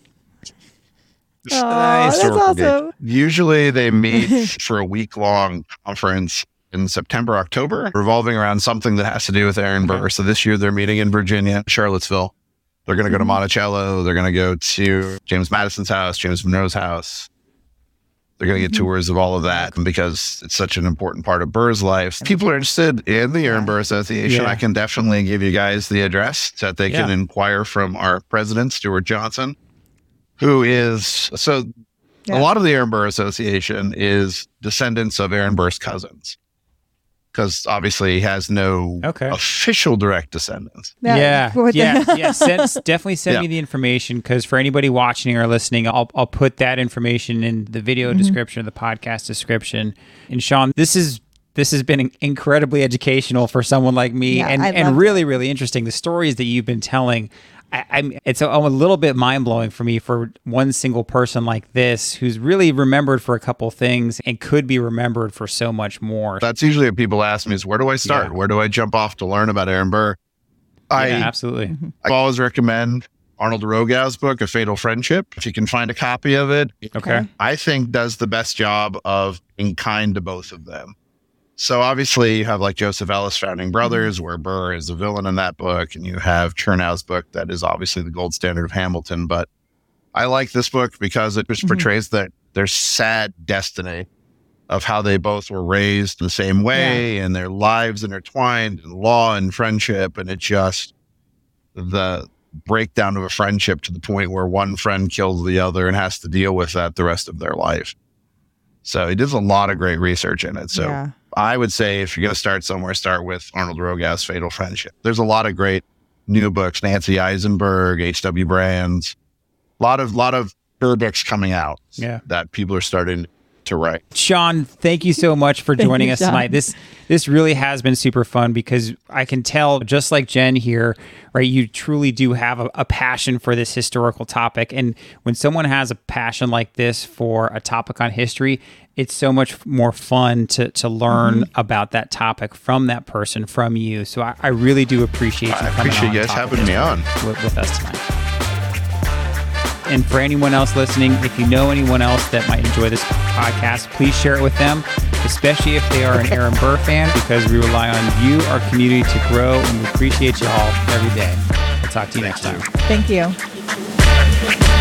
nice. that's awesome. usually they meet for a week long conference in September, October, revolving around something that has to do with Aaron Burr. So this year they're meeting in Virginia, Charlottesville. They're going to go to mm-hmm. Monticello. They're going to go to James Madison's house, James Monroe's house. They're going to get mm-hmm. tours of all of that because it's such an important part of Burr's life. People are interested in the Aaron Burr Association, Yeah. I can definitely give you guys the address so that they can inquire from our president, Stuart Johnson, who is so Yeah. a lot of the Aaron Burr Association is descendants of Aaron Burr's cousins. Because obviously he has no Okay. official direct descendants. Yeah, What the- yeah, yeah. Send, definitely send Yeah. me the information because for anybody watching or listening, I'll I'll put that information in the video Mm-hmm. description, the podcast description. And Sean, this is this has been incredibly educational for someone like me, Yeah, and I and love really really interesting. The stories that you've been telling. I, I'm it's a, a little bit mind blowing for me for one single person like this who's really remembered for a couple things and could be remembered for so much more. That's usually what people ask me is where do I start? Yeah. Where do I jump off to learn about Aaron Burr? I, yeah, absolutely. Mm-hmm. I always recommend Arnold Rogow's book, A Fatal Friendship. If you can find a copy of it, Okay. I think does the best job of being kind to both of them. So obviously you have like Joseph Ellis, Founding mm-hmm. Brothers, where Burr is a villain in that book, and you have Chernow's book that is obviously the gold standard of Hamilton. But I like this book because it just mm-hmm. portrays that their sad destiny of how they both were raised the same way and their lives intertwined in law and friendship, and it just the breakdown of a friendship to the point where one friend kills the other and has to deal with that the rest of their life. So he does a lot of great research in it. So Yeah. I would say if you're going to start somewhere, start with Arnold Rogow's Fatal Friendship. There's a lot of great new books, Nancy Isenberg, H.W. Brands, a lot of a lot of books coming out Yeah. that people are starting to to write. Sean, thank you so much for joining you, us Sean. tonight. This this really has been super fun because I can tell, just like Jen here, right? You truly do have a, a passion for this historical topic, and when someone has a passion like this for a topic on history, it's so much more fun to to learn Mm-hmm. about that topic from that person, from you. So I, I really do appreciate you. I appreciate you guys having me on. with, with us tonight. And for anyone else listening, if you know anyone else that might enjoy this podcast, please share it with them, especially if they are an Aaron Burr fan, because we rely on you, our community, to grow, and we appreciate you all every day. We'll talk to you next time. Thank you.